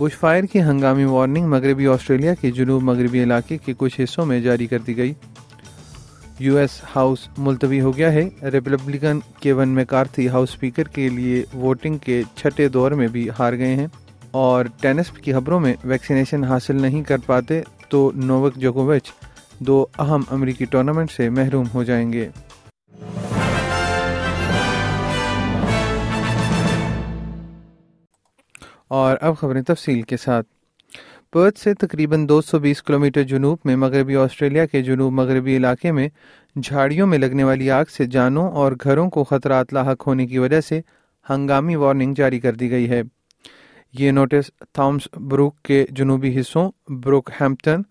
Bush fire کی ہنگامی warning مغربی آسٹریلیا کے جنوب مغربی علاقے کے کچھ حصوں میں جاری کر دی گئی۔ یو ایس ہاؤس ملتوی ہو گیا ہے۔ Republican Kevin McCarthy House speaker کے لیے ووٹنگ کے چھٹے دور میں بھی ہار گئے ہیں۔ اور ٹینس کی خبروں میں ویکسینیشن حاصل نہیں کر پاتے تو نووک جوکووچ دو اہم امریکی ٹورنامنٹ سے محروم ہو جائیں گے۔ اور اب خبریں تفصیل کے ساتھ۔ پرتھ سے تقریباً دو سو بیس کلو میٹر جنوب میں مغربی آسٹریلیا کے جنوب مغربی علاقے میں جھاڑیوں میں لگنے والی آگ سے جانوں اور گھروں کو خطرات لاحق ہونے کی وجہ سے ہنگامی وارننگ جاری کر دی گئی ہے۔ یہ نوٹس تھامس بروک کے جنوبی حصوں بروک ہیمپٹن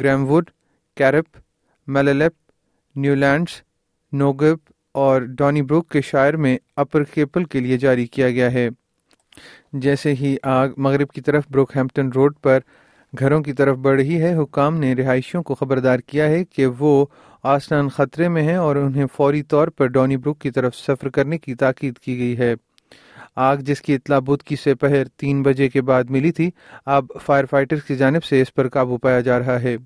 گریم ووڈ کیرپ میللپ نیو لینڈس نوگپ اور ڈانی بروک کے شاعر میں اپر کیپل کے لیے جاری کیا گیا ہے۔ جیسے ہی آگ مغرب کی طرف بروک ہیمپٹن روڈ پر گھروں کی طرف بڑھ رہی ہے، حکام نے رہائشیوں کو خبردار کیا ہے کہ وہ آسان خطرے میں ہیں اور انہیں فوری طور پر ڈونی بروک کی طرف سفر کرنے کی تاکید کی گئی ہے۔ آگ جس کی اطلاع بدھ کی سے پہر تین بجے کے بعد ملی تھی، اب فائر فائٹرز کی جانب سے اس پر قابو پایا جا رہا ہے۔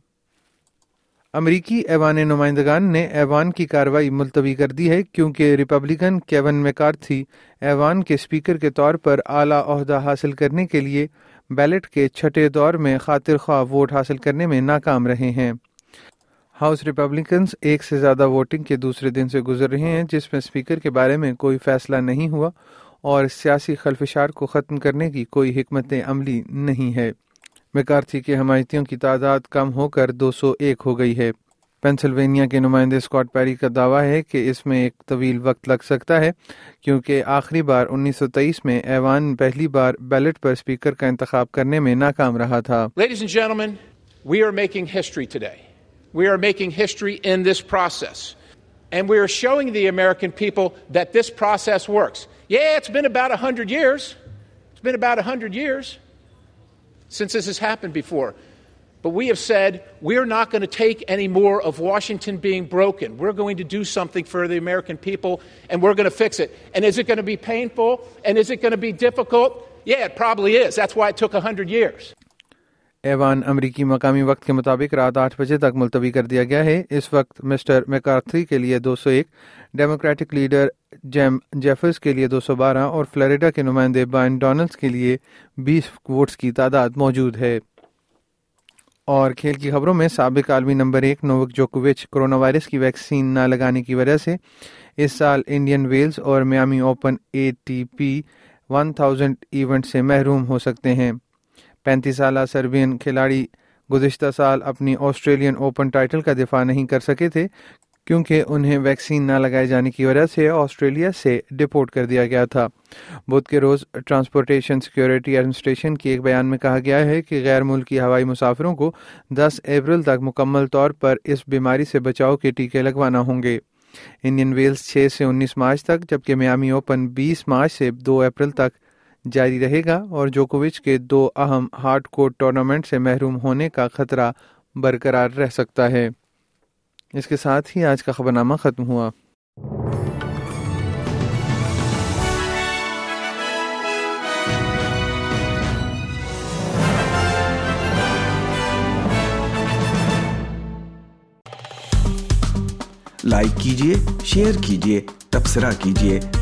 امریکی ایوان نمائندگان نے ایوان کی کارروائی ملتوی کر دی ہے کیونکہ ریپبلکن کیون میکارتھی ایوان کے اسپیکر کے طور پر اعلیٰ عہدہ حاصل کرنے کے لیے بیلٹ کے چھٹے دور میں خاطر خواہ ووٹ حاصل کرنے میں ناکام رہے ہیں۔ ہاؤس ریپبلکنز ایک سے زیادہ ووٹنگ کے دوسرے دن سے گزر رہے ہیں، جس میں اسپیکر کے بارے میں کوئی فیصلہ نہیں ہوا اور سیاسی خلفشار کو ختم کرنے کی کوئی حکمت عملی نہیں ہے۔ میکارتھی کے حمایتیوں کی تعداد کم ہو کر دو سو ایک ہو گئی ہے پینسلوینیا کے نمائندے اسکاٹ پیری کا دعویٰ ہے کہ اس میں ایک طویل وقت لگ سکتا ہے کیونکہ آخری بار انیس سو تیئیس میں ایوان پہلی بار بیلٹ پر اسپیکر کا انتخاب کرنے میں ناکام رہا تھا we are making history today. We are making history in this process. And we are showing the American people that this process works. Yeah, it's been about 100 years. It's been about 100 years since this has happened before. But we have said we're not going to take any more of Washington being broken. We're going to do something for the American people, and we're going to fix it. And is it going to be painful? And is it going to be difficult? Yeah, it probably is. That's why it took 100 years. ایوان امریکی مقامی وقت کے مطابق رات آٹھ بجے تک ملتوی کر دیا گیا ہے۔ اس وقت مسٹر میکارتھی کے لیے دو سو ایک، ڈیموکریٹک لیڈر جیم جیفرز کے لیے دو سو بارہ اور فلوریڈا کے نمائندے بائن ڈونلڈس کے لیے بیس ووٹس کی تعداد موجود ہے۔ اور کھیل کی خبروں میں سابق عالمی نمبر ایک نووک جوکووچ کرونا وائرس کی ویکسین نہ لگانے کی وجہ سے اس سال انڈین ویلز اور Miami Open A T P one thousand event سے محروم ہو سکتے ہیں۔ پینتیس سالہ سربین کھلاڑی گزشتہ سال اپنی آسٹریلین اوپن ٹائٹل کا دفاع نہیں کر سکے تھے، کیونکہ انہیں ویکسین نہ لگائے جانے کی وجہ سے آسٹریلیا سے ڈپورٹ کر دیا گیا تھا۔ بدھ کے روز ٹرانسپورٹیشن سیکیورٹی ایڈمنسٹریشن کی ایک بیان میں کہا گیا ہے کہ غیر ملکی ہوائی مسافروں کو دس اپریل تک مکمل طور پر اس بیماری سے بچاؤ کے ٹیکے لگوانا ہوں گے۔ انڈین ویلز چھ سے انیس مارچ تک، جبکہ میامی اوپن بیس مارچ سے دو اپریل تک جاری رہے گا اور جوکووچ کے دو اہم ہارڈ کورٹ ٹورنامنٹ سے محروم ہونے کا خطرہ برقرار رہ سکتا ہے۔ اس کے ساتھ ہی آج کا خبر نامہ ختم ہوا۔ لائک کیجیے شیئر کیجیے تبصرہ کیجیے